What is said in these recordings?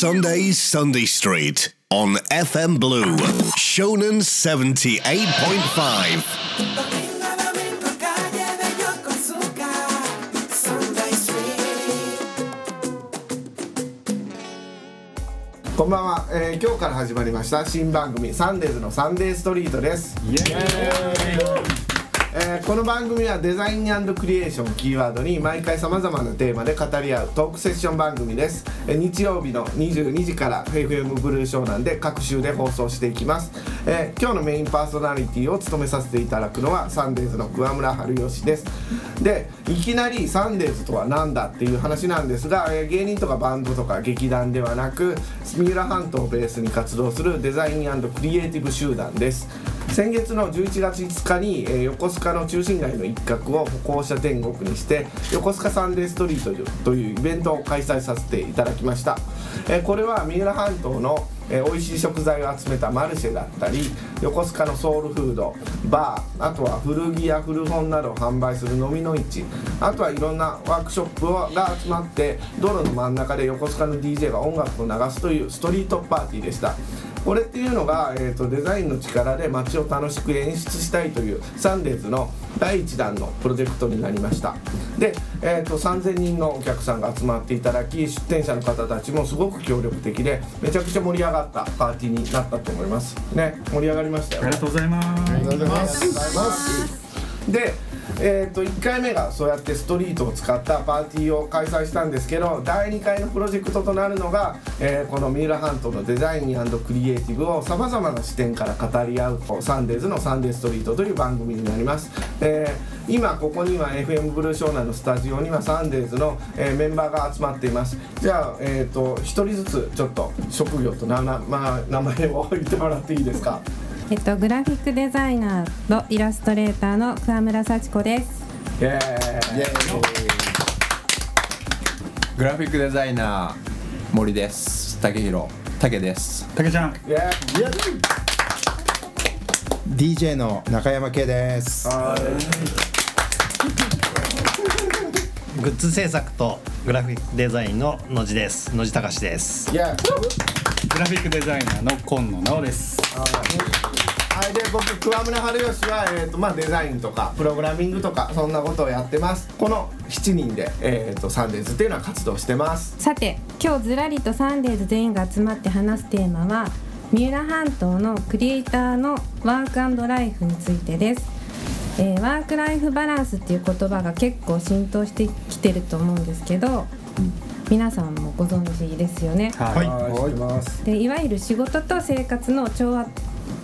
Sunday Sunday Street on FM Blue. Shonen 78.5こんばんは、えー今日から始まりました新番組サンデーズのサンデーストリートですえーこの番組はデザインクリエーションキーワードに毎回さまざまなテーマで語り合うトークセッション番組です、えー日曜日の22時から FM ブルーショーなんで各週で放送していきます、えー今日のメインパーソナリティを務めさせていただくのはサンデーズの桑村春吉です。でいきなりサンデーズとは何だっていう話なんですが、えー芸人とかバンドとか劇団ではなく三浦半島をベースに活動するデザインクリエイティブ集団です。先月の11月5日に、えー横須賀の中心街の一角を歩行者天国にして横須賀サンデーストリートというイベントを開催させていただきました、えーこれは三浦半島のえー美味しい食材を集めたマルシェだったり横須賀のソウルフードバーあとは古着や古本などを販売する飲みの市あとはいろんなワークショップが集まって道路の真ん中で横須賀の DJ が音楽を流すというストリートパーティーでした。これっていうのが、えー、とデザインの力で街を楽しく演出したいというサンデーズの第1弾のプロジェクトになりましたで、えー、と3000人のお客さんが集まっていただき出店者の方たちもすごく協力的でめちゃくちゃ盛り上がったパーティーになったと思いますね盛り上がりましたよねありがとうございます。ありがとうございます。で、えー、と1回目がそうやってストリートを使ったパーティーを開催したんですけど第2回のプロジェクトとなるのが、えーこの三浦半島のデザインクリエイティブをさまざまな視点から語り合うサンデーズの「サンデーストリート」という番組になります、えー今ここには FM ブルー湘南のスタジオにはサンデーズの、えーメンバーが集まっています。じゃあ、えー、と1人ずつちょっと職業となな、まあ、名前を言ってもらっていいですか？えっと、グラフィックデザイナーとイラストレーターの桑村幸子です。イエーイ。グラフィックデザイナー森です。竹弘。竹です。たけちゃん、イエーイ。DJ の中山圭です。グッズ制作とグラフィックデザインの野地です。野地隆です。グラフィックデザイナーの今野直です。はい、で僕桑村春吉は、えーとまあ、デザインとかプログラミングとかそんなことをやってますこの7人で、えー、とサンデーズっていうのは活動してますさて、今日ずらりとサンデーズ全員が集まって話すテーマは三浦半島のクリエイターのワークライフについてです。えーワークライフバランスっていう言葉が結構浸透してきてると思うんですけど、皆さんもご存知ですよね。はい。はいますでいわゆる仕事と生活の調和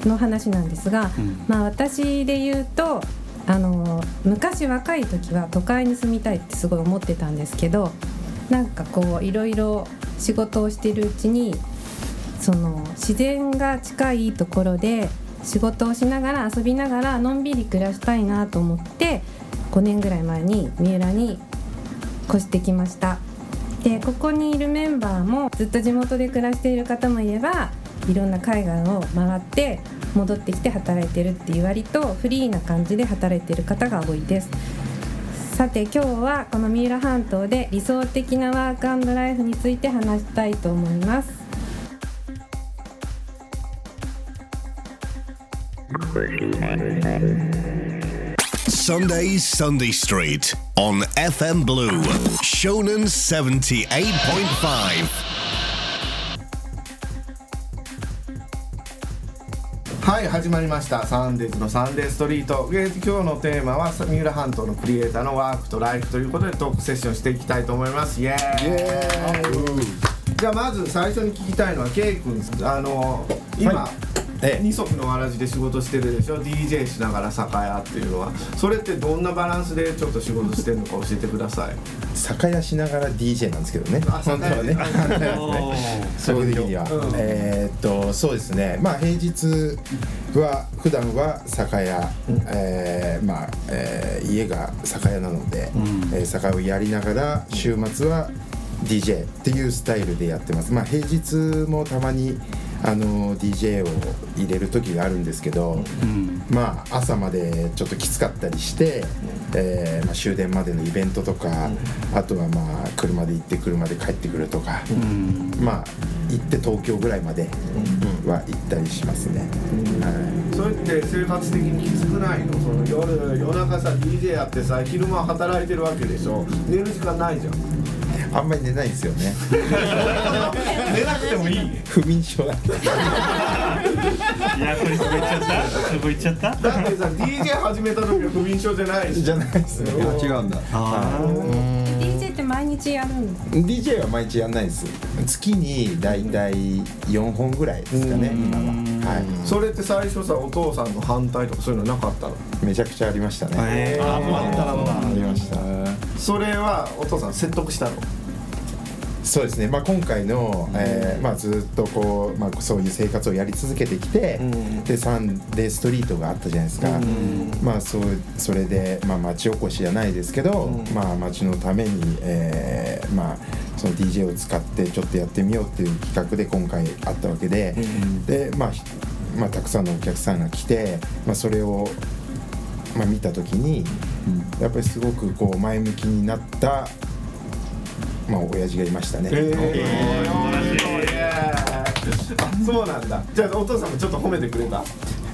の話なんですが、まあ私で言うとあの昔若い時は都会に住みたいってすごい思ってたんですけどなんかこういろいろ仕事をしているうちにその自然が近いところで仕事をしながら遊びながらのんびり暮らしたいなと思って5年ぐらい前に三浦に越してきました。でここにいるメンバーもずっと地元で暮らしている方もいればいろんな海外を回って戻ってきて働いてるっていう割とフリーな感じで働いてる方が多いです。さて今日はこの三浦半島で理想的なワークライフについて話したいと思います。Sunday Sunday Street on FM Blue. Shonen 78.5はい始まりました。サンデーズのサンデーストリート。で今日のテーマは三浦半島のクリエイターのワークとライフということでトークセッションしていきたいと思います。イエーイ。じゃあまず最初に聞きたいのはケイ君あの今、ええ二足のわらじで仕事してるでしょ？DJ しながら酒屋っていうのは。それってどんなバランスでちょっと仕事してるのか教えてください。酒屋しながら DJ なんですけどね。あ本当はね。そういう時には、うん。えーっとそうですね。まあ平日は普段は酒屋、えーまあ、えー家が酒屋なので、えー酒屋をやりながら週末は DJ っていうスタイルでやってます。まあ平日もたまにあの DJ を入れる時があるんですけど、まあ朝までちょっときつかったりして、えーまあ、終電までのイベントとか、あとはまあ車で行って車で帰ってくるとか、まあ行って東京ぐらいまでは行ったりしますね、はい。それって生活的にきつくないの？その夜夜中さ DJ やってさ昼間働いてるわけでしょ？寝る時間ないじゃんあんまり寝ないんですよね。寝なくてもいい。不眠症。なんでいやこれそこ行っちゃった？そこ行っちゃった？だってさ DJ 始めた時は不眠症じゃないし。じゃないですね。違うんだ。DJ って毎日やるん DJ は毎日やんないです。月にだいたい4本ぐらいですかね今は。はい。それって最初さお父さんの反対とかそういうのなかったの？めちゃくちゃありましたね。えあもうあったなんだ。ありました。それはお父さん説得したの？そうですね、まあ、今回の、えーまあ、ずっとこう、まあ、そういう生活をやり続けてきて、ん。でサンデーストリートがあったじゃないですか、まあ、そうそれで、まあ、町おこしじゃないですけど、まあ、町のために、えーまあ、その DJ を使ってちょっとやってみようっていう企画で今回あったわけで、で、まあひまあ、たくさんのお客さんが来て、まあ、それを、まあ、見た時に、やっぱりすごくこう前向きになった、まあ、親父がいましたね。あそうなんだ。じゃあお父さんもちょっと褒めてくれた。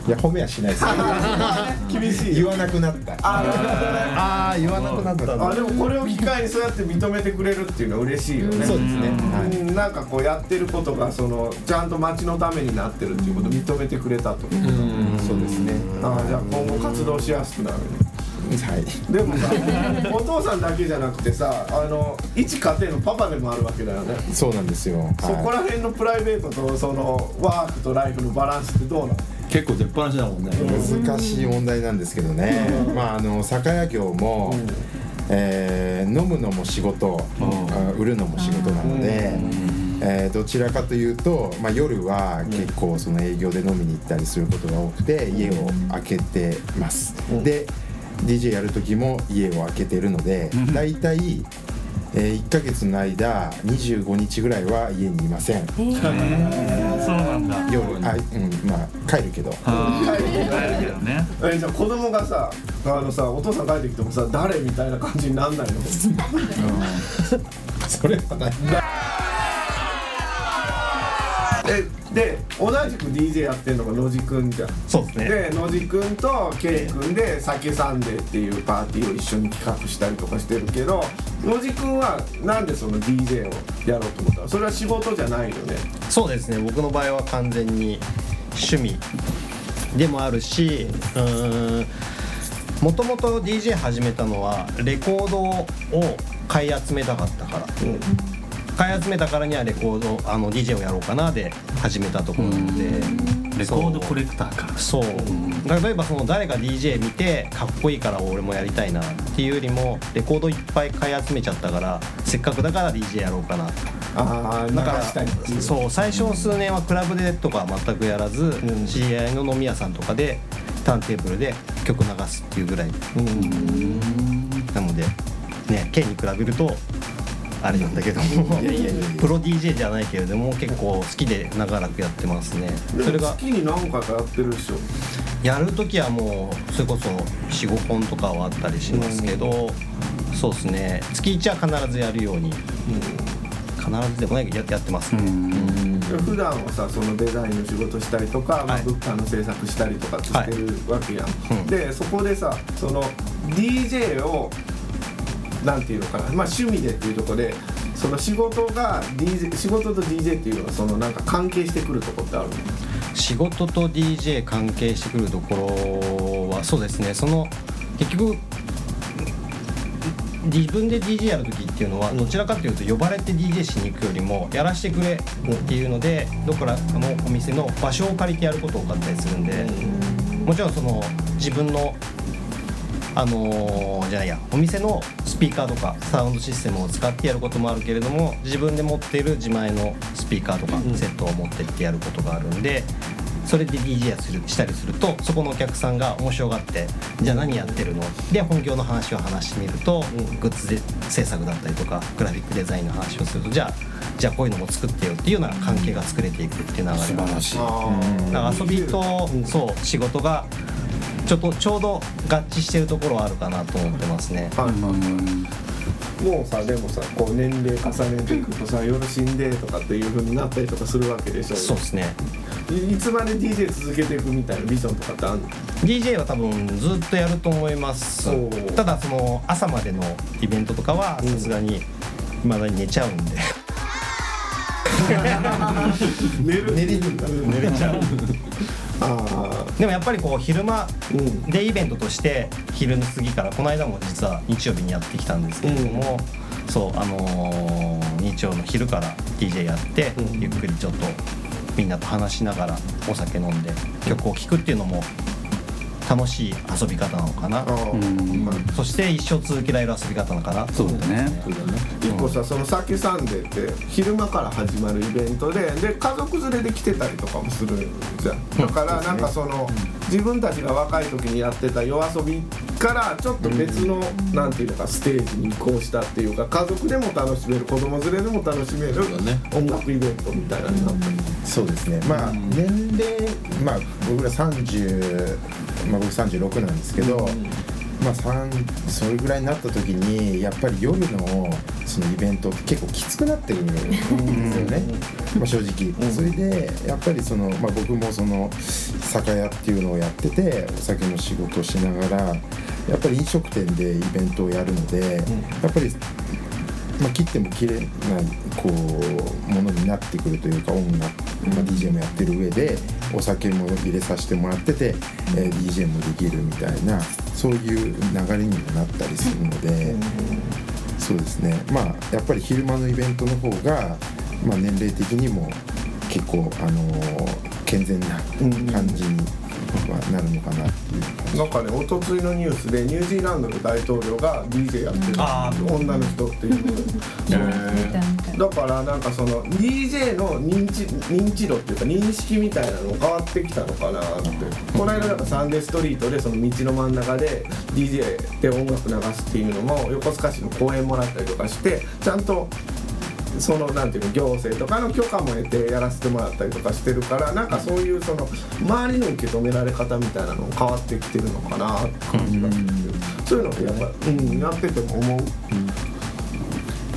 いや褒めはしないです。厳しい。言わなくなった。ああ言わなくなった。あでもこれを機会にそうやって認めてくれるっていうのは嬉しいよね。そうですね。はい。うんなんかこうやってることがそのちゃんと町のためになってるっていうことを認めてくれたと。いうことそうですね。ああじゃあ今後活動しやすくなるねはい。でもさお父さんだけじゃなくてさあの一家庭のパパでもあるわけだよね。そうなんですよ、そこはら辺のプライベートとそのワークとライフのバランスってどうなの？結構出っ放しだもんね。い、難しい問題なんですけどね、まああの酒屋業も、えー飲むのも仕事、あ売るのも仕事なので、えーどちらかというと、まあ、夜は結構その営業で飲みに行ったりすることが多くて家を開けてます、で DJ やる時も家を開けてるのでだいたいえー1ヶ月の間25日ぐらいは家にいません。そうなんだ。夜あ、うん、まあ帰るけど。帰るけどね。えじゃあ子供がさあのさお父さん帰ってきてもさ誰みたいな感じになんないの？それはない えで同じく DJ やってんのが野地くんじゃん。そうですね。で野地くんと K 君で「酒サンデー」っていうパーティーを一緒に企画したりとかしてるけど野地くんはなんでその DJ をやろうと思ったの？それは仕事じゃないよね。そうですね。僕の場合は完全に趣味でもあるしうーんもともと DJ 始めたのはレコードを買い集めたかったから、買い集めたからにはレコードあの DJ をやろうかなで始めたところなので、レコードコレクターかそう。例えばその誰が DJ 見てかっこいいから俺もやりたいなっていうよりもレコードいっぱい買い集めちゃったからせっかくだから DJ やろうかな。ああだからそう。最初の数年はクラブでとかは全くやらず、知り合いの飲み屋さんとかでターンテーブルで曲流すっていうぐらい、なのでね K に比べるとあれなんだけども。プロ DJ じゃないけれども結構好きで長らくやってますね。それがでも月に何回かやってるでしょやる時はもうそれこそ45本とかはあったりしますけど、そうですね。月1は必ずやるように、必ずでもないけどややってますね、で普段はさそのデザインの仕事したりとか、まあ、はい。物販の制作したりとかしてるわけやん、うん。でそこでさその DJ をなんていうのかな。まあ趣味でっていうところでその仕事が DJ 仕事と DJ っていうのはそのなんか関係してくるとこってあるの？仕事と DJ 関係してくるところはそうですね。その結局自分で DJ やる時っていうのはどちらかというと呼ばれて DJ しに行くよりもやらしてくれっていうのでどこらのお店の場所を借りてやること多かったりするんでもちろんその自分のあのーじゃないやお店のスピーカーとかサウンドシステムを使ってやることもあるけれども自分で持っている自前のスピーカーとかセットを持ってってやることがあるんでそれで DJ やするしたりするとそこのお客さんが面白がってじゃあ何やってるの？で本業の話を話してみると、グッズで制作だったりとかグラフィックデザインの話をするとじゃあじゃあこういうのも作ってよっていうような関係が作れていくっていう流れがある。しい。だから遊びと、そう仕事がちょっとちょうど合致してるところはあるかなと思ってますね。はい。はいはいもうさでもさこう年齢重ねていくとさ夜死んでとかっていう風になったりとかするわけでしょ。そうですね。いいつまで DJ 続けていくみたいなビジョンとかってあんの？DJ は多分ずっとやると思います。ただその朝までのイベントとかはさすがに未だに寝ちゃうんで、寝る寝れるんだ寝れちゃう。あでもやっぱりこう昼間うん。でイベントとして昼の過ぎからこの間も実は日曜日にやってきたんですけれども、そうあのー日曜の昼から DJ やって、うん。ゆっくりちょっとみんなと話しながらお酒飲んで曲を聴くっていうのも楽しい遊び方なのかな、そして一生続けられる遊び方なのかなそうだね。一個さそのさっきサンデーって昼間から始まるイベントでで家族連れで来てたりとかもするじゃん。だからなんかその自分たちが若い時にやってた夜遊びからちょっと別のなんていうのかステージに移行したっていうか家族でも楽しめる子供連れでも楽しめる音楽イベントみたいなのになってるそうですね。まあ年齢まあ僕ら30まあ僕36なんですけど、まあ3それぐらいになった時にやっぱり夜のそのイベントって結構きつくなってくるんですよね、まあ、正直、それでやっぱりその、まあ、僕もその酒屋っていうのをやっててお酒の仕事をしながらやっぱり飲食店でイベントをやるので、やっぱりまあ、切っても綺麗なこうものになってくるというか音楽、まあ、DJ もやってる上でお酒も入れさせてもらってて、えー DJ もできるみたいなそういう流れにもなったりするので、そうですね。まあやっぱり昼間のイベントの方が、まあ、年齢的にも結構、あのー健全な感じにはなるのかなっていう。感じなんかね一昨日のニュースでニュージーランドの大統領が DJ やってる。あ女の人っていう。ので見た見ただからなんかその DJ の認知認知度っていうか認識みたいなの変わってきたのかなって。この間なんかサンデーストリートでその道の真ん中で DJ で音楽流すっていうのも横須賀市の公演もらったりとかしてちゃんとそのなんていうの行政とかの許可も得てやらせてもらったりとかしてるからなんかそういうその周りの受け止められ方みたいなのも変わってきてるのかなって感じがするそういうのってやっぱ、うん、やってても思う？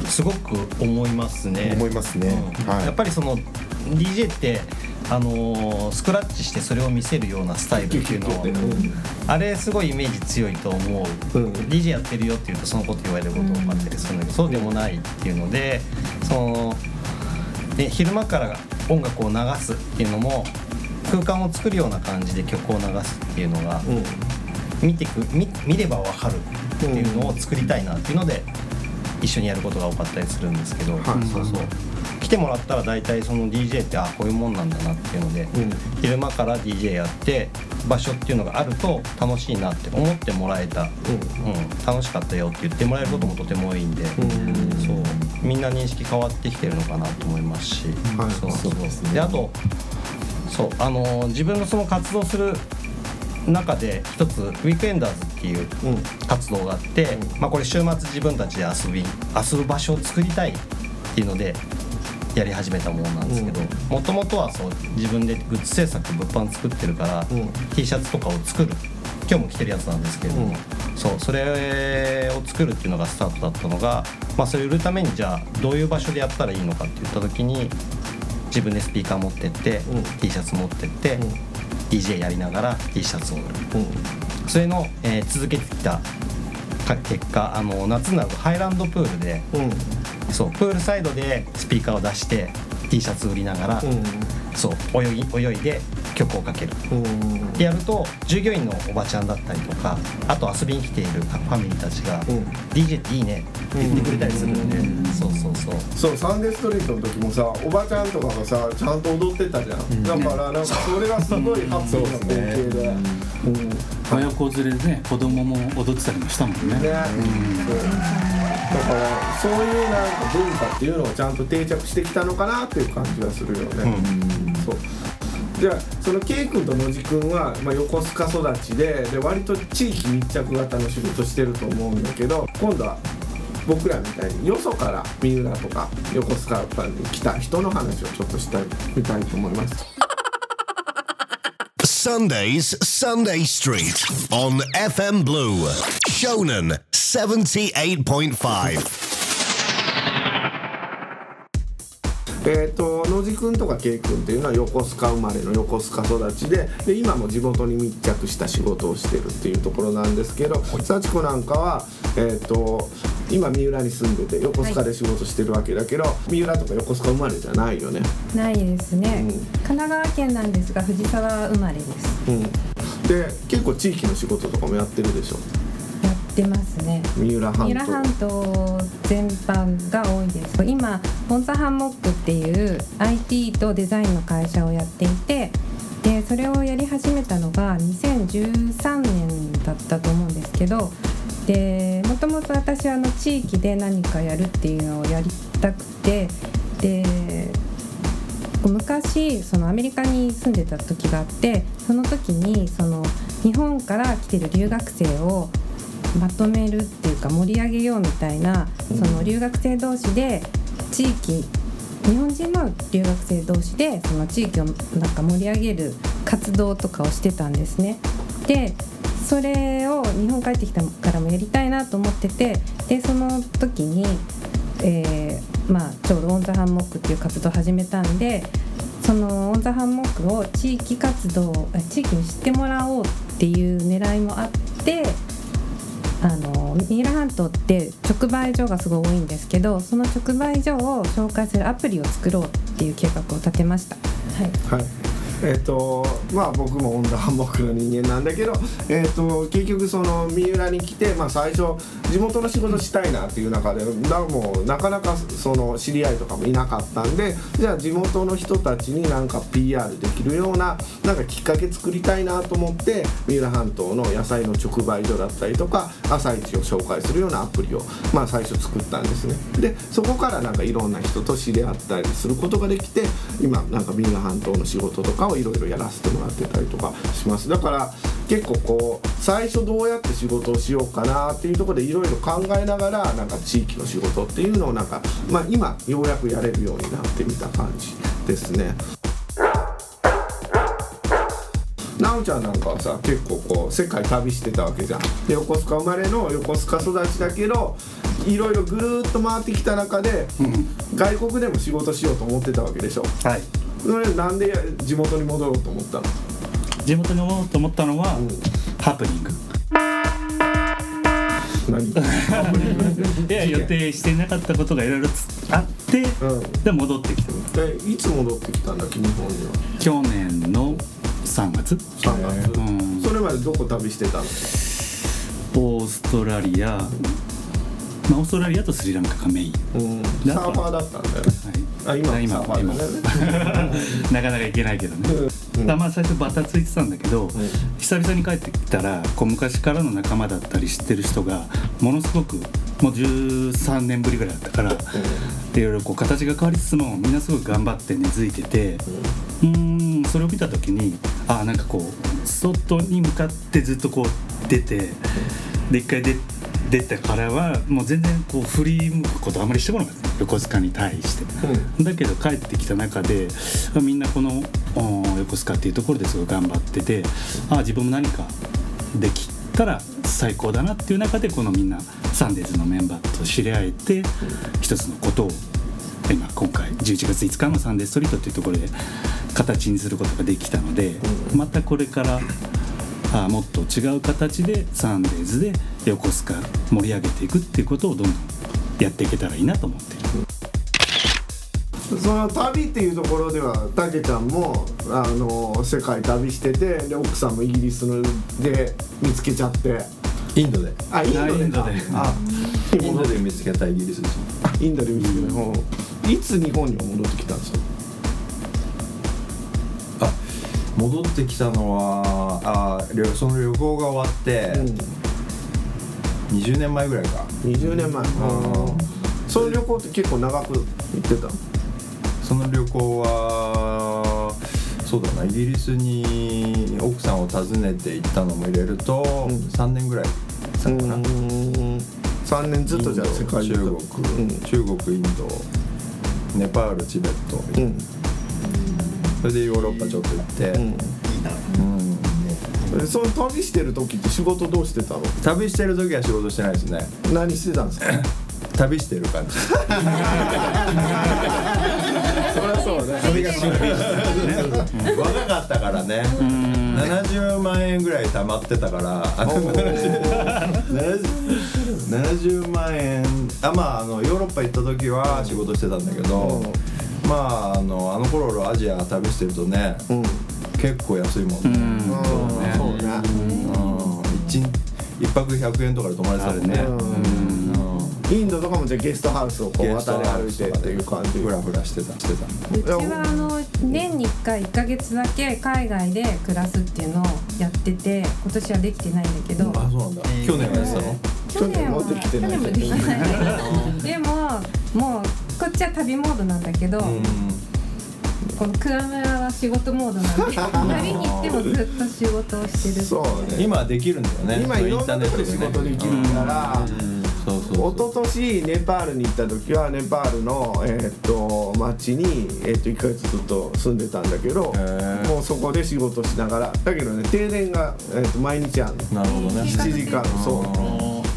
すごく思いますね。思いますね。うん。はい。やっぱりその DJ ってあのースクラッチしてそれを見せるようなスタイルっていうのをあれすごいイメージ強いと思う、うん。DJ やってるよって言うとそのこと言われることがあったりするんだけど、そうでもないっていうのでそので昼間から音楽を流すっていうのも空間を作るような感じで曲を流すっていうのが、見てく見見ればわかるっていうのを作りたいなっていうので一緒にやることが多かったりするんですけど、はいそうそう。来てもらったら大体その DJ ってあこういうもんなんだなっていうので、ん。昼間から DJ やって場所っていうのがあると楽しいなって思ってもらえた、うん。楽しかったよって言ってもらえることもとてもいいんで、そう。みんな認識変わってきてるのかなと思いますし、はい。そう。そうですね。であとそう。あのー自分のその活動する中で一つウィークエンダーズっていう活動があって、まあ、これ週末自分たちで遊び遊ぶ場所を作りたいっていうのでやり始めたものなんですけどもともとはそう自分でグッズ制作物販作ってるから、T シャツとかを作る。今日も着てるやつなんですけれども、そうそれを作るっていうのがスタートだったのが、まあ、それを売るためにじゃあどういう場所でやったらいいのかって言った時に自分でスピーカー持ってって、T シャツ持ってって、DJ やりながら T シャツを売る、それの、えー続けてきたか結果あの夏になるとハイランドプールで、そうプールサイドでスピーカーを出して T シャツ売りながら、そう泳ぎ泳いで曲をかける、でやると従業員のおばちゃんだったりとかあと遊びに来ているファミリーたちが「DJ っていいね」って言ってくれたりするんで、そうそうそう。そうサンデーストリートの時もさおばちゃんとかがさちゃんと踊ってたじゃん、だからなんかそれがすごいハッピーな光景で、うん。ね親子連れでね子供も踊ってたりもしたもんね。そうだからそういうなんか文化っていうのがちゃんと定着してきたのかなっていう感じがするよね、そう。じゃあその K 君と野地君は、まあ、横須賀育ちでで割と地域密着型の仕事してると思うんだけど今度は僕らみたいによそから三浦とか横須賀とかに来た人の話をちょっとしたいみたいと思います。Sundays, Sunday Street on FM Blue. Shonen 78.5. えー、と野地君とか K 君っていうのは横須賀生まれの横須賀育ちでで今も地元に密着した仕事をしてるっていうところなんですけど幸子なんかは、えー、と今三浦に住んでて横須賀で仕事してるわけだけど、三浦とか横須賀生まれじゃないよね。ないですね、うん。神奈川県なんですが藤沢生まれです。うん、で結構地域の仕事とかもやってるでしょやってますね。三浦半島。全般が多いです。今ボンザハンモックっていう IT とデザインの会社をやっていてでそれをやり始めたのが2013年だったと思うんですけどでもともと私はあの地域で何かやるっていうのをやりたくてで昔そのアメリカに住んでた時があってその時にその日本から来てる留学生をまとめるっていうか盛り上げようみたいなその留学生同士で地域日本人の留学生同士でその地域をなんか盛り上げる活動とかをしてたんですね。でそれを日本帰ってきたからもやりたいなと思っててでその時に、えーまあ、ちょうどオン・ザ・ハンモックっていう活動を始めたんでそのオン・ザ・ハンモックを地域活動あ地域に知ってもらおうっていう狙いもあってあの三浦半島って直売所がすごい多いんですけどその直売所を紹介するアプリを作ろうっていう計画を立てました。はいはいえっ、とまあ僕も温度ハンモックの人間なんだけど、えっと結局その三浦に来て、まあ、最初地元の仕事したいなっていう中でだもうなかなかその知り合いとかもいなかったんでじゃあ地元の人たちになんか PR できるようななんかきっかけ作りたいなと思って三浦半島の野菜の直売所だったりとか朝市を紹介するようなアプリを、まあ、最初作ったんですね。でそこからなんかいろんな人と知り合ったりすることができて今なんか三浦半島の仕事とかをいろいろやらせてもらってたりとかします。だから結構こう最初どうやって仕事をしようかなっていうところでいろいろ考えながらなんか地域の仕事っていうのをなんか、まあ、今ようやくやれるようになってみた感じですね。なおちゃんなんかはさ結構こう世界旅してたわけじゃん。で横須賀生まれの横須賀育ちだけどいろいろぐるーっと回ってきた中で、外国でも仕事しようと思ってたわけでしょ。はいそれなんで地元に戻ろうと思ったの？地元に思おうと思ったのは、ん。ハプニング。何？いや予定してなかったことがいろいろつあって、うん。で戻ってきた。でいつ戻ってきたんだっけ日本には？去年の3月、3月、うん。それまでどこ旅してたの？オーストラリア、まあ、オーストラリアとスリランカがメイン、うん。サーファーだったんだよね。はい、あ今？今サーファーだねなかなか行けないけどね、うん。まあ最初バタついてたんだけど、久々に帰ってきたらこう昔からの仲間だったり知ってる人がものすごくもう13年ぶりぐらいだったから、でいろいろこう形が変わりつつもみんなすごい頑張って根付いててうーんそれを見た時にああなんかこう外に向かってずっとこう出てで一回出出てからはもう全然こう振り向くことあまりしてこなかった。横須賀に対して。だけど帰ってきた中であみんなこのお横須賀っていうところですごい頑張っててあ自分も何かできたら最高だなっていう中でこのみんなサンデーズのメンバーと知り合えて一つのことを今今回11月5日のサンデーストリートっていうところで形にすることができたのでまたこれからあもっと違う形でサンデーズで横須賀盛り上げていくっていうことをどんどんやっていけたらいいなと思ってる。その旅っていうところではたけちゃんもあの世界旅しててで奥さんもイギリスので見つけちゃって。インドで。あインドでか。インドで。あ。インドで見つけたイギリス人。インドで見つけた、う。んいつ日本に戻ってきたんですか？戻ってきたのはあ旅その旅行が終わって、20年前ぐらいか。20年前、うん。その旅行って結構長く行ってた？その旅行はそうだなイギリスに奥さんを訪ねて行ったのも入れると、ん。3年ぐらい。かな、3年ずっとじゃあ世界中国、うん。中国インドネパールチベット。みたいな、うんそれでヨーロッパちょっと行って、うん。うん。その旅してる時って仕事どうしてたの？旅してる時は仕事してないですね。何してたんですか？旅してる感じ。そりゃそうね。それが仕事若かったからね。70万円ぐらい貯まってたから。あの 70, 70万円。あまああのヨーロッパ行った時は仕事してたんだけど、まああのあの頃アジア旅してるとね、うん。結構安いもんね、そうね。うん。一日一泊100円とかで泊まれてたもんね。インドとかもじゃあゲストハウスをこう渡り歩いてっていう感じ。フラフラしてたしてた。うちはあの年に1回1ヶ月だけ海外で暮らすっていうのをやってて今年はできてないんだけど。あそうなんだ、去年はやってたの？去年は去年もできてない。去年もできてない。でももうこっちは旅モードなんだけど、この桑村は仕事モードなんで旅に行ってもずっと仕事をしてる。そうね。今はできるんだよね今いろんなとこで仕事できるから、そうそうそう一昨年ネパールに行った時はネパールの、えーっと町に、えーっと1ヶ月ずっと住んでたんだけどもうそこで仕事しながら。だけどね停電が、えーっと毎日あるの。なるほどね。7時間そ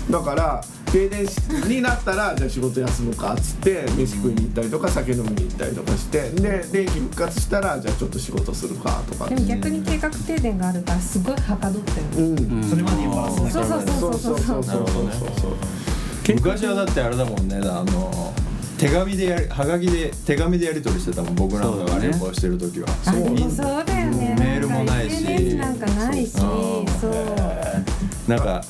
う。だから停電しになったらじゃあ仕事休むかっつって飯食いに行ったりとか酒飲みに行ったりとかしてで電気復活したらじゃあちょっと仕事するかとか。でも逆に計画停電があるからすごいはかどってる、うん。うん、それまでにわらせなきゃいけなそうそうそうそうそうそうそう昔はだってあれだもんねあの手紙でやりはがきで手紙でやり取りしてたもん僕らんかが旅行してる時はそう,、ね、そうだよねメールもないしなんかないしそうなんか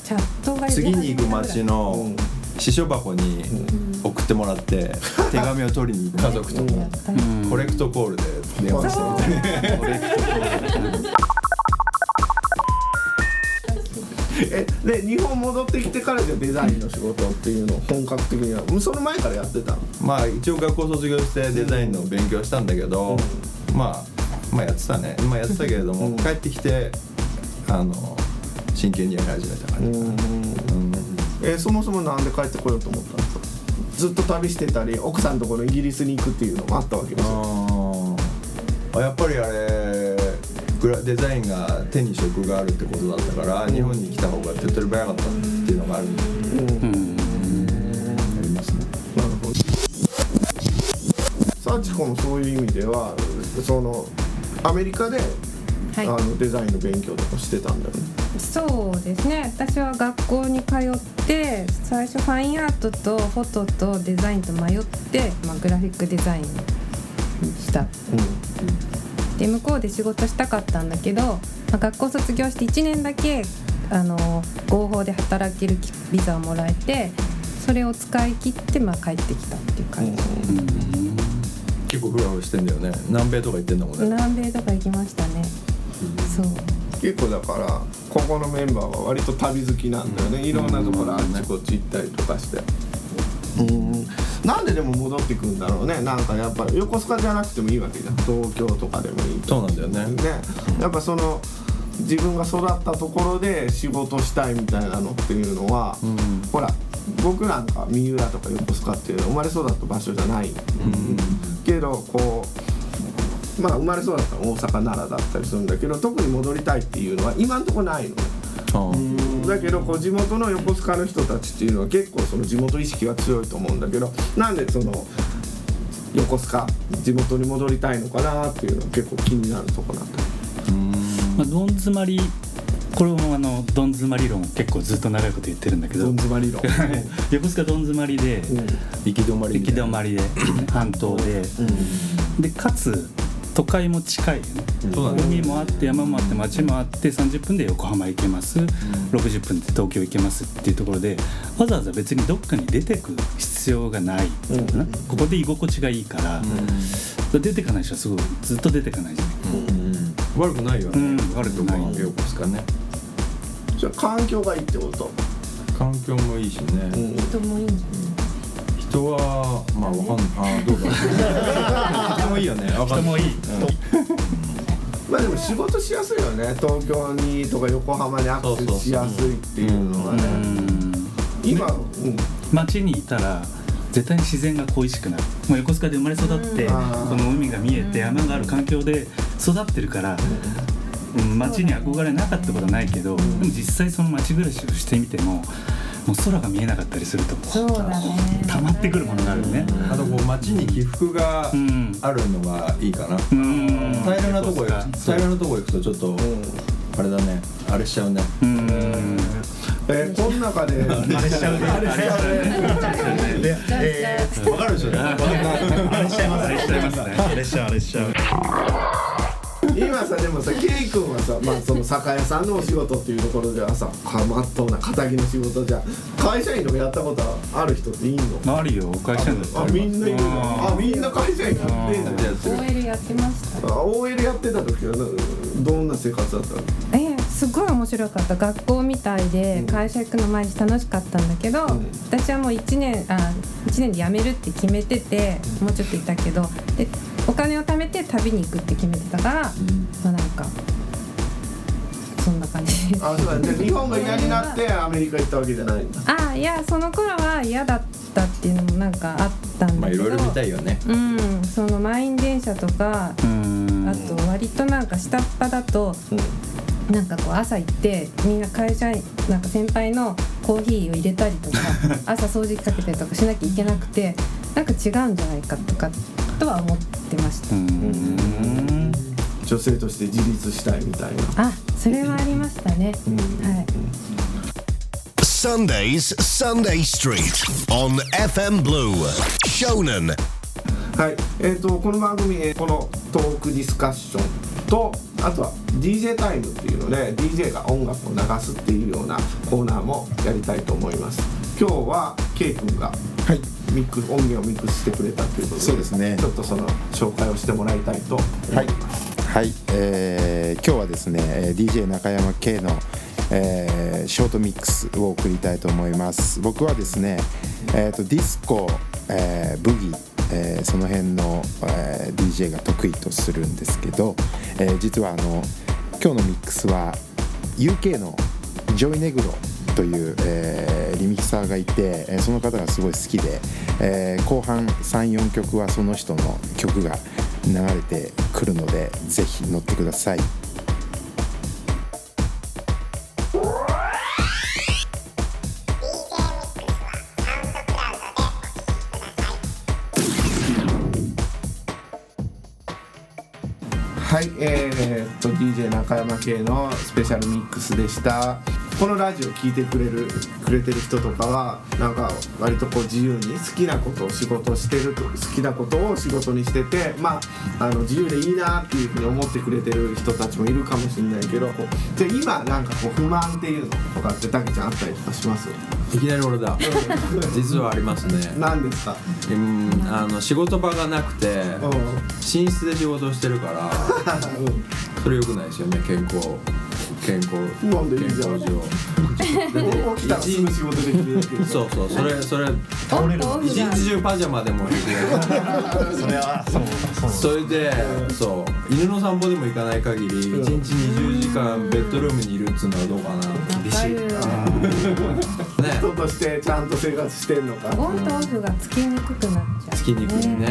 次に行く町の支所箱に送ってもらって手紙を取りに行く。家族と。コレクトコールで電話してみたいなえで日本戻ってきてからじゃあデザインの仕事っていうのを本格的には？もうその前からやってたの？まあ一応学校卒業してデザインの勉強したんだけど、まあまあやってたね。まあやってたけれども、帰ってきてあの真剣にやり始めた感じ、えーそもそもなんで帰ってこようと思ったんですか？ずっと旅してたり奥さんのところイギリスに行くっていうのもあったわけですよ。あやっぱりあれグラデザインが手に職があるってことだったから、日本に来た方が手っ取り早かったっていうのがあるんで、ありますね。なるほど。幸子もそういう意味ではそのアメリカで、はい。あのデザインの勉強とかしてたんだよねそうですね。私は学校に通って最初ファインアートとフォトとデザインと迷って、まあ、グラフィックデザインにした。で向こうで仕事したかったんだけど、まあ、学校卒業して1年だけあの合法で働けるビザをもらえてそれを使い切って、まあ、帰ってきたっていう感じ、結構フラフラしてんだよね。南米とか行ってんだもんね。南米とか行きましたね、そう。結構だからここのメンバーは割と旅好きなんだよね、いろんなところあっちこっち行ったりとかして。うん。なんででも戻ってくんだろうね。なんかやっぱ横須賀じゃなくてもいいわけじゃん。東京とかでもいい。そうなんだよね。ね。やっぱその自分が育ったところで仕事したいみたいなのっていうのは、ほら僕なんか三浦とか横須賀っていうのは生まれ育った場所じゃない、けどこうまあ生まれ育ったのは大阪奈良だったりするんだけど特に戻りたいっていうのは今んとこないの。だけどこう地元の横須賀の人たちっていうのは結構その地元意識が強いと思うんだけどなんでその横須賀地元に戻りたいのかなっていうのは結構気になるとこなんだ。まあ、どん詰まりこれもあのどん詰まり論結構ずっと長いこと言ってるんだけど。どん詰まり論。横須賀どん詰まりで、行き止まり行き止まりで半島で、でかつ都会も近いよね。海もあって山もあって町もあって30分で横浜行けます、60分で東京行けますっていうところでわざわざ別にどっかに出てく必要がない。うのかな、ここで居心地がいいから、出てかない人はすごいずっと出てかないじゃない、悪くないよね、うん。悪くない横須賀ねじゃあ環境がいいってこと？環境もいいしね、人もいいんじゃない？人はまあわかんない。どうだ 人もいいよね。人もいい。まあでも仕事しやすいよね。東京にとか横浜にアクセスしやすいっていうのがね。今、うん、街にいたら絶対に自然が恋しくなる。もう横須賀で生まれ育って、うん。この海が見えて山がある環境で育ってるから、うん街に憧れなかったことはないけど、でも実際その街暮らしをしてみてももう空が見えなかったりするとそうだね。溜まってくるものがあるよね。あとこう街に起伏がうん。あるのがいいかな、うん。平らなとこへ平らなとこ行くとちょっと、あれだね。あれしちゃうね。うん。えー、この中であれしちゃうね。あれしちゃうね。で、えー、わかるでしょ？うねあれしちゃいますあれしちゃいますねあれしちゃうあれしちゃう今さでもさケイ君はさまあその酒屋さんのお仕事っていうところではさかまっとうな仇の仕事じゃ会社員とかやったことある人っていいの？あるよ会社員だったあらみんないるの？あみんな会社員やってんだやってる OL やってました。あ OL やってた時はなどんな生活だったの？えーすごい面白かった。学校みたいで会社行くの毎日楽しかったんだけど、ん。私はもう1年あ1年で辞めるって決めててもうちょっといたけどでお金を貯めて旅に行くって決めてたから、まあなんかそんな感じ。ですあそうだじゃあ日本が嫌になって アメリカ行ったわけじゃない。んだあいやその頃は嫌だったっていうのもなんかあったんだけど。まあいろいろ見たいよね。うん。その満員電車とかうん。あと割となんか下っ端だとなんかこう朝行ってみんな会社員なんか先輩のコーヒーを入れたりとか 朝掃除機かけたりとかしなきゃいけなくてなんか違うんじゃないかとかとは思ってました。うん。女性として自立したいみたいな。あそれはありましたね。はい。Sundays, Sunday Street on FM Blue. Shonen. はい、えー、とこの番組、えーこのトークディスカッションとあとは DJ タイムっていうので DJ が音楽を流すっていうようなコーナーもやりたいと思います。今日は K 君がはい。ミックス音源をミックスしてくれたということでそうですね。ちょっとその紹介をしてもらいたいと思はいいます、はい、えー今日はですねえー DJ 中山 K の、えーショートミックスを送りたいと思います。僕はですね、えー、とディスコ、えーブギえーその辺の、えー DJ が得意とするんですけど、えー実はあの今日のミックスは UK の Joey Negro という、えーリミキサーがいて、えーその方がすごい好きで、えー後半34曲はその人の曲が流れてくるのでぜひ乗ってください。はい、えー、っと DJ 中山系のスペシャルミックスでしたこのラジオ聞いてくれるくれてる人とかはなんか割とこう自由に好きなことを仕事してると好きなことを仕事にしててまああの自由でいいなっていうふうに思ってくれてる人たちもいるかもしれないけどじゃあ今なんかこう不満っていうのとかってたけちゃんあったりとかします？いきなり俺だ。実はありますね。何ですか？うんあの仕事場がなくてうん。寝室で仕事をしてるから それ良くないですよね健康健康なん。でいいじゃん。健康上うん。起きたらすぐ仕事できるそうそうそれそれオンとオフが一日中パジャマでも平気だそれはそうそれでそう犬の散歩でも行かない限り一日20時間ベッドルームにいるっつうのはどうかな厳しいね人としてちゃん。と生活してん。のかオンとオフがつきにくくなっちゃうつきにくいね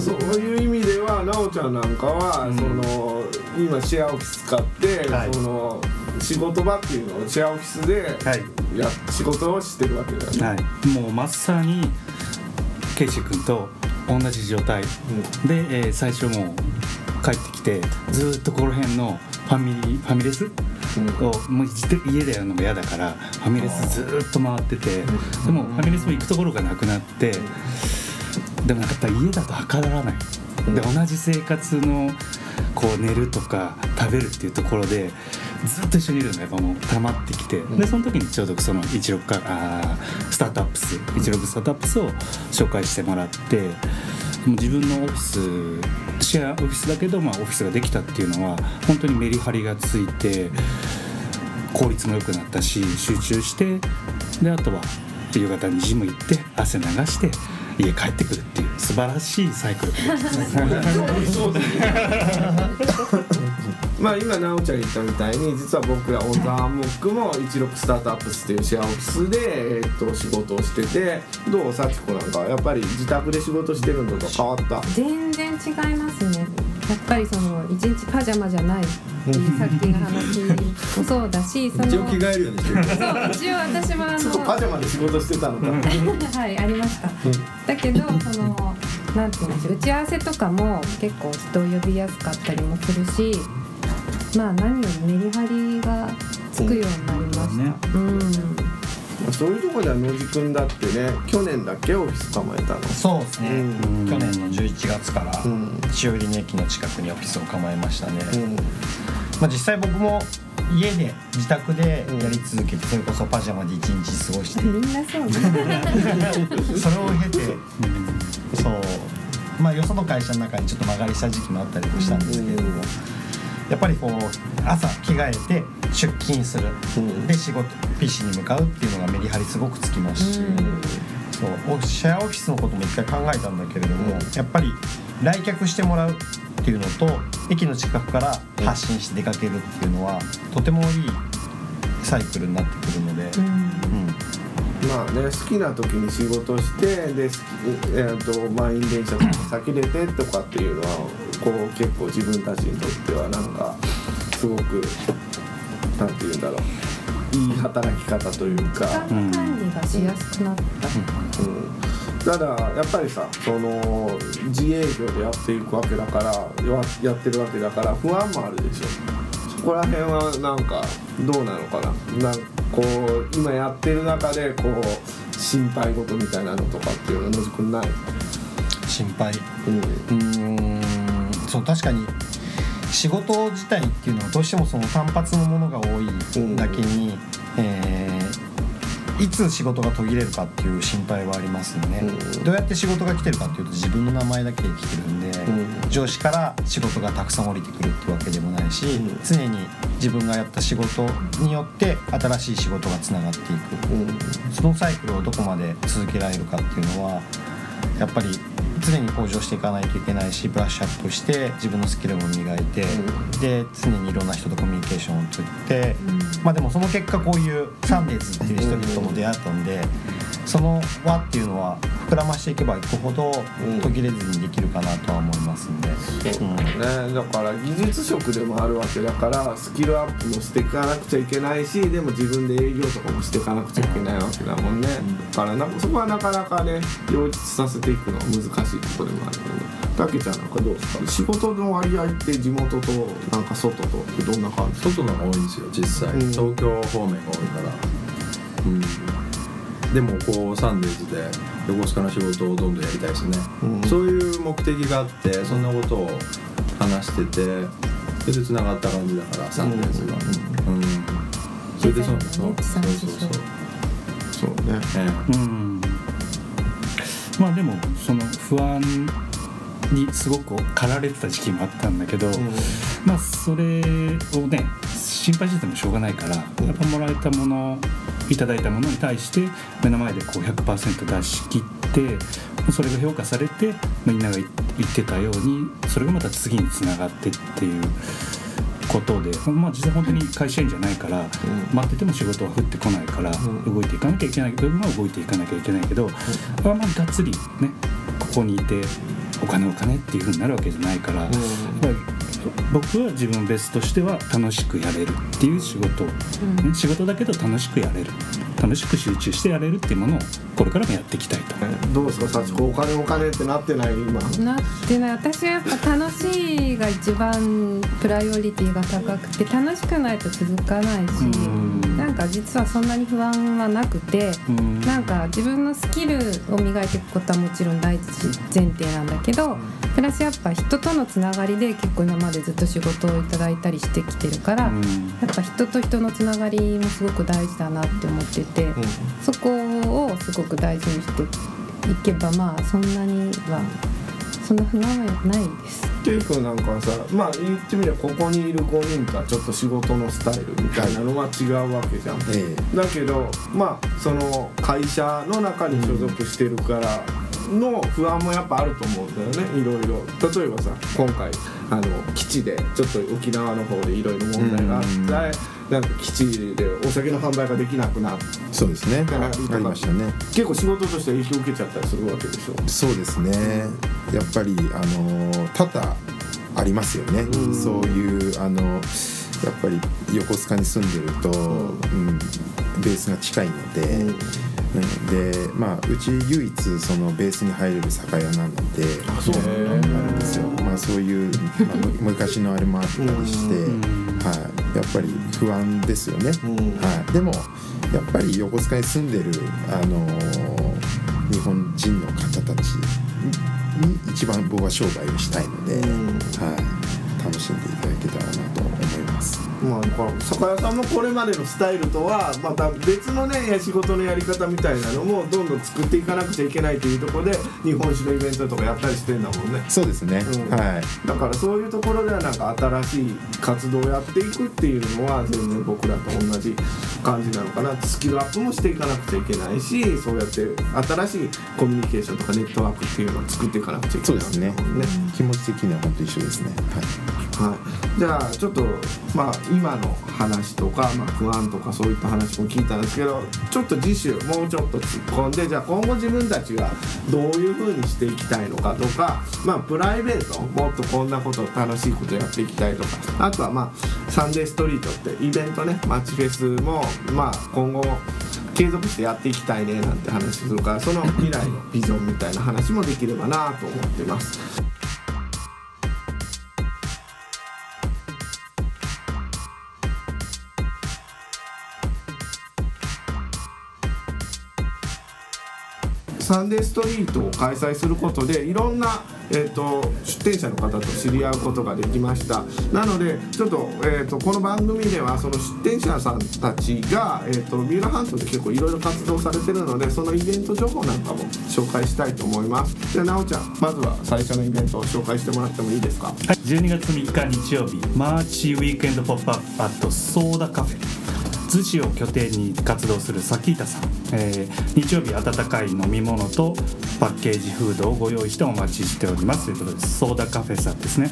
そういう意味では奈緒ちゃんなんかは、その今シェアオフィス使って、はい。その仕事場っていうのをシェアオフィスではい。や、仕事をしてるわけだよね、はい、もうまさにケイシ君と同じ状態、で、えー最初もう帰ってきてずーっとこの辺のファミリーファミレス？をもう家でやるのも嫌だからファミレスずーっと回っててでもファミレスも行くところがなくなってでもなんかやっぱ家だとはからない。で同じ生活のこう寝るとか食べるっていうところでずっと一緒にいるのがやっぱもう溜まってきて、でその時にちょうどその16かあースタートアップス16スタートアップスを紹介してもらってもう自分のオフィスシェアオフィスだけど、まあ、オフィスができたっていうのは本当にメリハリがついて効率も良くなったし集中してであとは夕方にジム行って汗流して家帰ってくるっていう素晴らしいサイクル。まあ今奈緒ちゃん言ったみたいに実は僕らオン・ザ・ハンモックも16スタートアップスっていうシェアオフィスで、えー、と仕事をしててどう？幸子なんかやっぱり自宅で仕事してるのと変わった？全然違いますねっぱりその一日パジャマじゃないっていうさっきの話もそうだしその 一応着替えるようにしてる。そう一応私もあのちょっとパジャマで仕事してたのか。はいありました、だけどそのなんていうんでしょう打ち合わせとかも結構人を呼びやすかったりもするしまあ何よりメリハリがつくようになりました。うん、そういうところでは野地君だってね去年だっけオフィス構えたの。そうですね、うん。去年の11月からん塩入駅の近くにオフィスを構えましたね、うん。まあ、実際僕も家で自宅でやり続けてそれこそパジャマで一日過ごしてみんなそうね。それを経てそう。まあよその会社の中にちょっと曲がりした時期もあったりもしたんですけれどもやっぱりこう朝着替えて出勤する。うん。で仕事 PC に向かうっていうのがメリハリすごくつきますし。そうおシェアオフィスのことも一回考えたんだけれどもやっぱり来客してもらうっていうのと駅の近くから発信して出かけるっていうのはとてもいいサイクルになってくるので、うん。まあね好きな時に仕事してで、えー、と満員電車とか先出てとかっていうのはこう結構自分たちにとってはなんかすごくなんて言うんだろういい働き方というか。管理がしやすくなった、うん、ただやっぱりさその自営業でやっていくわけだからややってるわけだから不安もあるでしょ。そこら辺はなんかどうなのかな。なんこう今やってる中でこう心配事みたいなのとかっていうのは野地君ない、心配。うん。うーんそう確かに仕事自体っていうのはどうしてもその単発のものが多いだけに、えーいつ仕事が途切れるかっていう心配はありますよね、うん。どうやって仕事が来てるかっていうと自分の名前だけで来てるんで、うん。上司から仕事がたくさん降りてくるってわけでもないし、うん。常に自分がやった仕事によって新しい仕事がつながっていく、うん。そのサイクルをどこまで続けられるかっていうのはやっぱり常に向上していかないといけないしブラッシュアップして自分のスキルも磨いて、で常にいろんな人とコミュニケーションをとって、まあでもその結果こういうサンデーズっていう人々とも出会ったんで、その輪っていうのは膨らましていけばいくほどうん。途切れずにできるかなとは思いますんで。そうだね、だから技術職でもあるわけだからスキルアップもしていかなくちゃいけないしでも自分で営業とかもしていかなくちゃいけないわけだもんね、だからなんかそこはなかなかね両立させていくのは難しいところでもあるよねたけちゃんなんかどうですか？仕事の割合って地元となんか外とってどんな感じ？外の方が多いんですよ実際、うん。東京方面が多いから。うんでもこうサンデーズで横須賀の仕事をどんどんやりたいですね、うん。そういう目的があってそんなことを話しててそれでつながった感じだからサンデーズが。うん、それでそうそうそうそうそうそうね。えうん。まあでもその不安にすごく駆られてた時期もあったんだけど、まあそれをね心配しててもしょうがないからやっぱもらえたものいただいたものに対して目の前でこう100%出し切ってそれが評価されてみんなが言ってたようにそれがまた次につながってっていうことで、まあ、実際本当に会社員じゃないから、待ってても仕事は降ってこないから、動いていかなきゃいけない部分は動いていかなきゃいけないけど、あんまりがっつりねここにいてお金お金っていうふうになるわけじゃないから、やっぱり僕は自分ベースとしては楽しくやれるっていう仕事、ね仕事だけど楽しくやれる。楽しく集中してやれるっていうものをこれからもやっていきたいと。どうですか？幸子お金お金ってなってない今？なってない。私はやっぱ楽しいが一番プライオリティが高くて楽しくないと続かないしうん。なんか実はそんなに不安はなくてうん。なんか自分のスキルを磨いていくことはもちろん第一前提なんだけどプラスやっぱ人とのつながりで結構今までずっと仕事をいただいたりしてきてるからうん。やっぱ人と人のつながりもすごく大事だなって思っててそこをすごく大事にしていけばまあそんなにはそんな不安はないです。ケイ君なんかはさまあ言ってみればここにいる5人とはちょっと仕事のスタイルみたいなのは違うわけじゃん、え。だけどまあその会社の中に所属してるからの不安もやっぱあると思うんだよね。いろいろ。例えばさ今回あの基地でちょっと沖縄の方でいろいろ問題があって、なんか基地でお酒の販売ができなくなってえそうですね。ありましたね。結構仕事として影響を受けちゃったりするわけでしょ。そうですね。やっぱりあの多々ありりますよね、そういうあのやっぱり横須賀に住んでると、う。んベースが近いので、うん。でまあうち唯一そのベースに入れる酒屋なのであそうなんですよ、まあ、そういう、まあ、む 昔のあれもあったりして、はい、やっぱり不安ですよね、はい、でもやっぱり横須賀に住んでる、あのー日本人の方たちに一番僕は商売をしたいので、はい、楽しんでいただけたらなと思います。まあ、この酒屋さんのこれまでのスタイルとはまた別のね仕事のやり方みたいなのもどんどん作っていかなくちゃいけないというところで日本酒のイベントとかやったりしてんだもんね。そうですね、うん。はい。だからそういうところではなんか新しい活動をやっていくっていうのは全然僕らと同じ感じなのかな。スキルアップもしていかなくちゃいけないしそうやって新しいコミュニケーションとかネットワークっていうのを作っていかなくちゃいけない。そうですね。ね気持ち的には本当一緒ですね。はいはい、じゃあちょっとまあ今の話とか、まあ、不安とかそういった話も聞いたんですけどちょっと次週もうちょっと突っ込んでじゃあ今後自分たちがどういう風にしていきたいのかとかまあプライベートもっとこんなこと楽しいことやっていきたいとかあとはまあサンデーストリートってイベントねマチフェスもまあ今後継続してやっていきたいねなんて話するからその未来のビジョンみたいな話もできればなと思ってます。サンデーストリートを開催することでいろんな、えー、と出店者の方と知り合うことができました。なのでちょっと,、えー、とこの番組ではその出店者さんたちが、えー、と三浦半島で結構いろいろ活動されてるのでそのイベント情報なんかも紹介したいと思います。じゃあなおちゃんまずは最初のイベントを紹介してもらってもいいですか？はい、12月3日日曜日 March Weekend Pop-up at Soda Cafe。逗子を拠点に活動するサキータさん、えー日曜日温かい飲み物とパッケージフードをご用意してお待ちしております。ということですソーダカフェさんですね、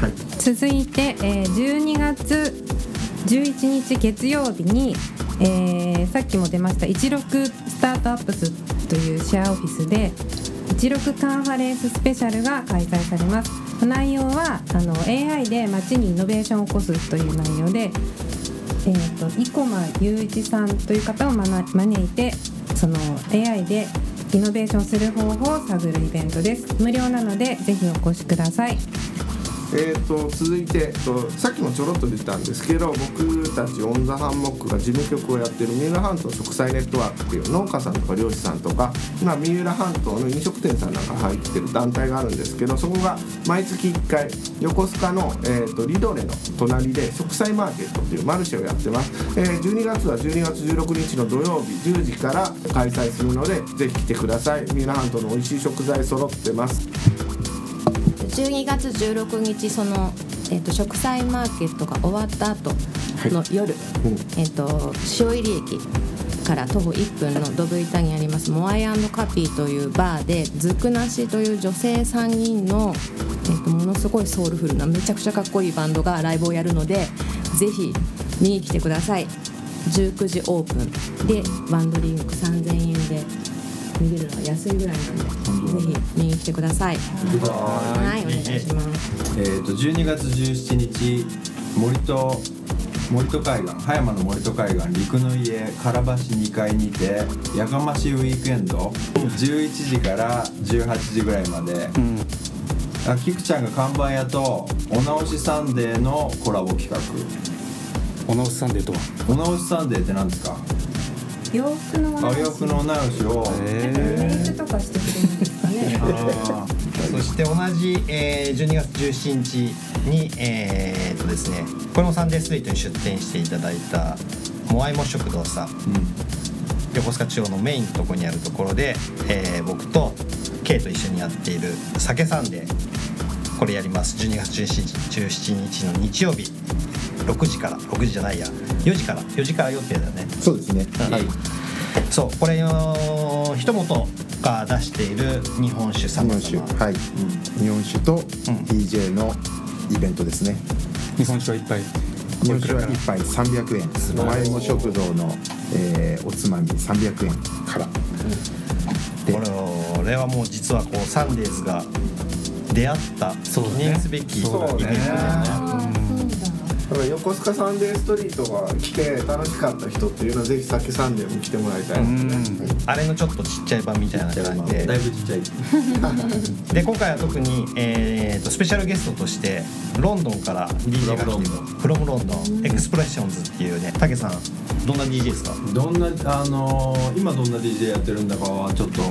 はい。続いて、えー12月11日月曜日に、えーさっきも出ました16スタートアップスというシェアオフィスで16カンファレンススペシャルが開催されます。内容はあの AI で街にイノベーションを起こすという内容で、えー、と生駒雄一さんという方を招いてその AI でイノベーションする方法を探るイベントです。無料なのでぜひお越しください。えー、と続いて、と、さっきもちょろっと出たんですけど僕たちオン・ザ・ハンモックが事務局をやってる三浦半島食材ネットワークっていう農家さんとか漁師さんとか今三浦半島の飲食店さんなんか入ってる団体があるんですけどそこが毎月1回横須賀の、えー、とリドレの隣で食材マーケットっていうマルシェをやってます、えー12月は12月16日の土曜日10時から開催するのでぜひ来てください。三浦半島の美味しい食材揃ってます。12月16日その、えっと食材マーケットが終わった後の夜、えっと塩入駅から徒歩1分のドブ板にありますモアイカピーというバーでズクナシという女性3人の、えっとものすごいソウルフルなめちゃくちゃかっこいいバンドがライブをやるのでぜひ見に来てください。19時オープンでワンドリンク3000円で見れるのは安いぐらいなんでぜひ見に来てください。はい。お願いします。えー、と12月17日森戸森戸海岸葉山の森戸海岸陸の家唐橋2階にてやかましウィークエンド11時から18時ぐらいまで、あキクちゃんが看板屋とお直しサンデーのコラボ企画。お直しサンデーとは？お直しサンデーって何ですか？洋服のあ洋服のお直しを。メイクとかしてくれるんですかねあそして同じ、えー12月17日に、えーっとですねこれもサンデーストリートに出店していただいたモアイモ食堂さん。横須賀中央のメインのとこにあるところで、えー僕と K と一緒にやっている酒サンデーこれやります。12月17日17日の日曜日6時から6時じゃないや。4時から4時から予定だね。そうですね。はい、そうこれの一元が出している日本酒さ日ま本酒。はい、日本酒と DJ のイベントですね、日本酒は一杯日本酒は1杯300円。前も食堂の、えーおつまみ。300円から。でこれはもう実はこうサンデーズが出会った記念すべきイベントそうねですよねだから横須賀サンデーストリートが来て楽しかった人っていうのはぜひ酒サンデーも来てもらいたい。ですねあれのちょっとちっちゃい版みたいな感じで。だいぶちっちゃい。で今回は特に、えー、とスペシャルゲストとしてロンドンから DJ が来てFrom London Expressions っていうねたけさん。どんな DJ ですか？どんなあのー今どんな DJ やってるんだかはちょっと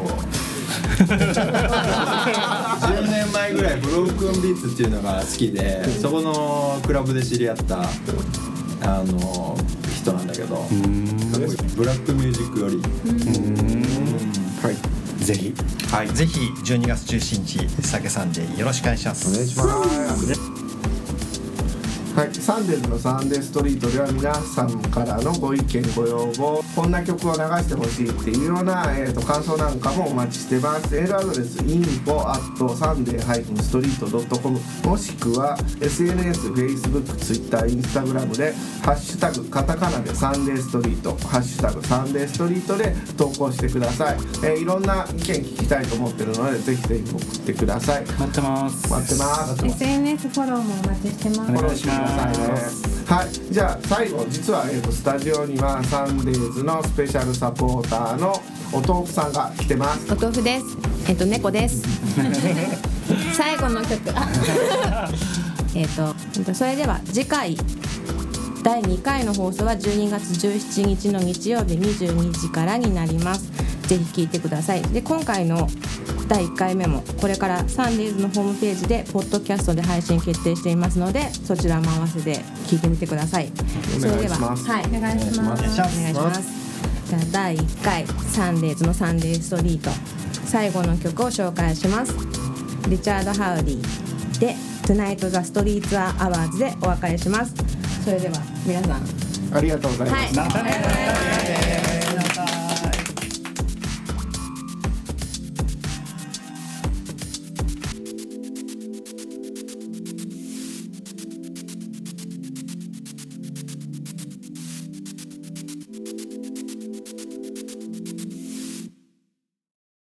10年前ぐらい broken beats っていうのが好きでそこのクラブで知り合ったあのー人なんだけどブラックミュージックより。はい。ぜひ。はい。ぜひ12月17日酒サンデーよろしくお願いします。お願いしますはい、サンデーズのサンデーストリートでは皆さんからのご意見ご要望こんな曲を流してほしいっていうような、えー、と感想なんかもお待ちしてます。メールアドレス info at sunday-street.com もしくは SNS、Facebook、Twitter、Instagram で「ハッシュタグカタカナでサンデーストリート」「ハッシュタグサンデーストリート」で投稿してください、えーいろんな意見聞きたいと思ってるのでぜひぜひ送ってください。待ってます。待ってます。SNS フォローもお待ちしてます。お願いします。ださいね。はい、じゃあ最後実は、えー、とスタジオにはサンデーズのスペシャルサポーターのお豆腐さんが来てます。お豆腐です。えっと猫です。最後の曲。えっとそれでは次回第2回の放送は12月17日の日曜日22時からになります。ぜひ聞いてください。で今回の第1回目もこれからサンデーズのホームページでポッドキャストで配信決定していますのでそちらも合わせて聞いてみてください。それでははいお願いします。お願いします。お願いします。じゃあ第1回サンデーズのサンデーストリート。最後の曲を紹介します。リチャード・ハウリーで「Tonight the Streets are Ours」でお別れします。それでは皆さん。ありがとうございます。はい